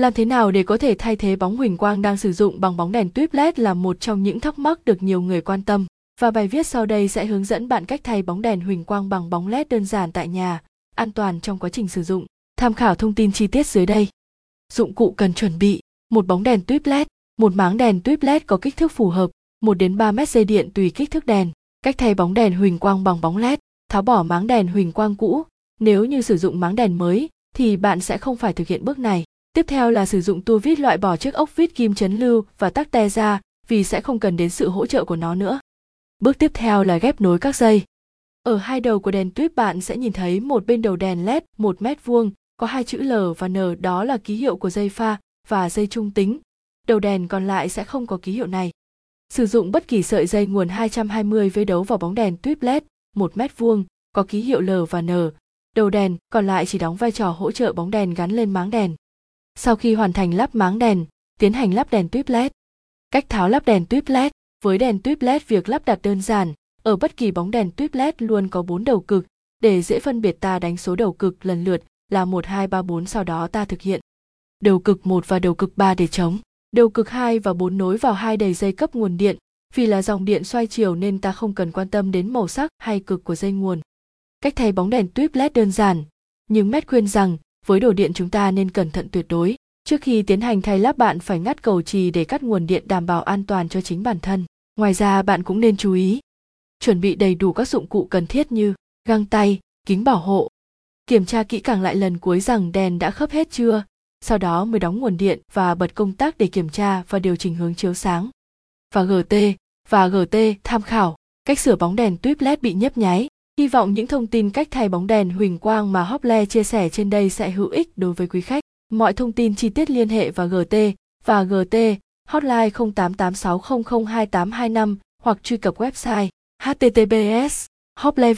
Làm thế nào để có thể thay thế bóng huỳnh quang đang sử dụng bằng bóng đèn tuyếp LED là một trong những thắc mắc được nhiều người quan tâm. Và bài viết sau đây sẽ hướng dẫn bạn cách thay bóng đèn huỳnh quang bằng bóng LED đơn giản tại nhà, an toàn trong quá trình sử dụng. Tham khảo thông tin chi tiết dưới đây. Dụng cụ cần chuẩn bị: một bóng đèn tuyếp LED, một máng đèn tuyếp LED có kích thước phù hợp, 1 đến 3 mét dây điện tùy kích thước đèn. Cách thay bóng đèn huỳnh quang bằng bóng LED: tháo bỏ máng đèn huỳnh quang cũ. Nếu như sử dụng máng đèn mới thì bạn sẽ không phải thực hiện bước này. Tiếp theo là sử dụng tua vít loại bỏ chiếc ốc vít kim chấn lưu và tắc te ra vì sẽ không cần đến sự hỗ trợ của nó nữa. Bước tiếp theo là ghép nối các dây. Ở hai đầu của đèn tuyếp bạn sẽ nhìn thấy một bên đầu đèn LED 1 mét vuông, có hai chữ L và N, đó là ký hiệu của dây pha và dây trung tính. Đầu đèn còn lại sẽ không có ký hiệu này. Sử dụng bất kỳ sợi dây nguồn 220 với đấu vào bóng đèn tuyếp LED 1 mét vuông, có ký hiệu L và N. Đầu đèn còn lại chỉ đóng vai trò hỗ trợ bóng đèn gắn lên máng đèn. Sau khi hoàn thành lắp máng đèn, tiến hành lắp đèn tuyếp LED. Cách tháo lắp đèn tuyếp LED với đèn tuyếp LED việc lắp đặt đơn giản, ở bất kỳ bóng đèn tuyếp LED luôn có 4 đầu cực, để dễ phân biệt ta đánh số đầu cực lần lượt là 1 2 3 4 sau đó ta thực hiện. Đầu cực 1 và đầu cực 3 để chống. Đầu cực 2 và 4 nối vào hai đầy dây cấp nguồn điện, vì là dòng điện xoay chiều nên ta không cần quan tâm đến màu sắc hay cực của dây nguồn. Cách thay bóng đèn tuyếp LED đơn giản, nhưng Matt khuyên rằng với đồ điện chúng ta nên cẩn thận tuyệt đối. Trước khi tiến hành thay lắp bạn phải ngắt cầu trì để cắt nguồn điện đảm bảo an toàn cho chính bản thân. Ngoài ra bạn cũng nên chú ý chuẩn bị đầy đủ các dụng cụ cần thiết như găng tay, kính bảo hộ. Kiểm tra kỹ càng lại lần cuối rằng đèn đã khớp hết chưa, sau đó mới đóng nguồn điện và bật công tắc để kiểm tra và điều chỉnh hướng chiếu sáng. Và GT và GT tham khảo cách sửa bóng đèn tuyếp LED bị nhấp nháy. Hy vọng những thông tin cách thay bóng đèn huỳnh quang mà Hople chia sẻ trên đây sẽ hữu ích đối với quý khách. Mọi thông tin chi tiết liên hệ và GT và GT hotline 0886002825 hoặc truy cập website https hople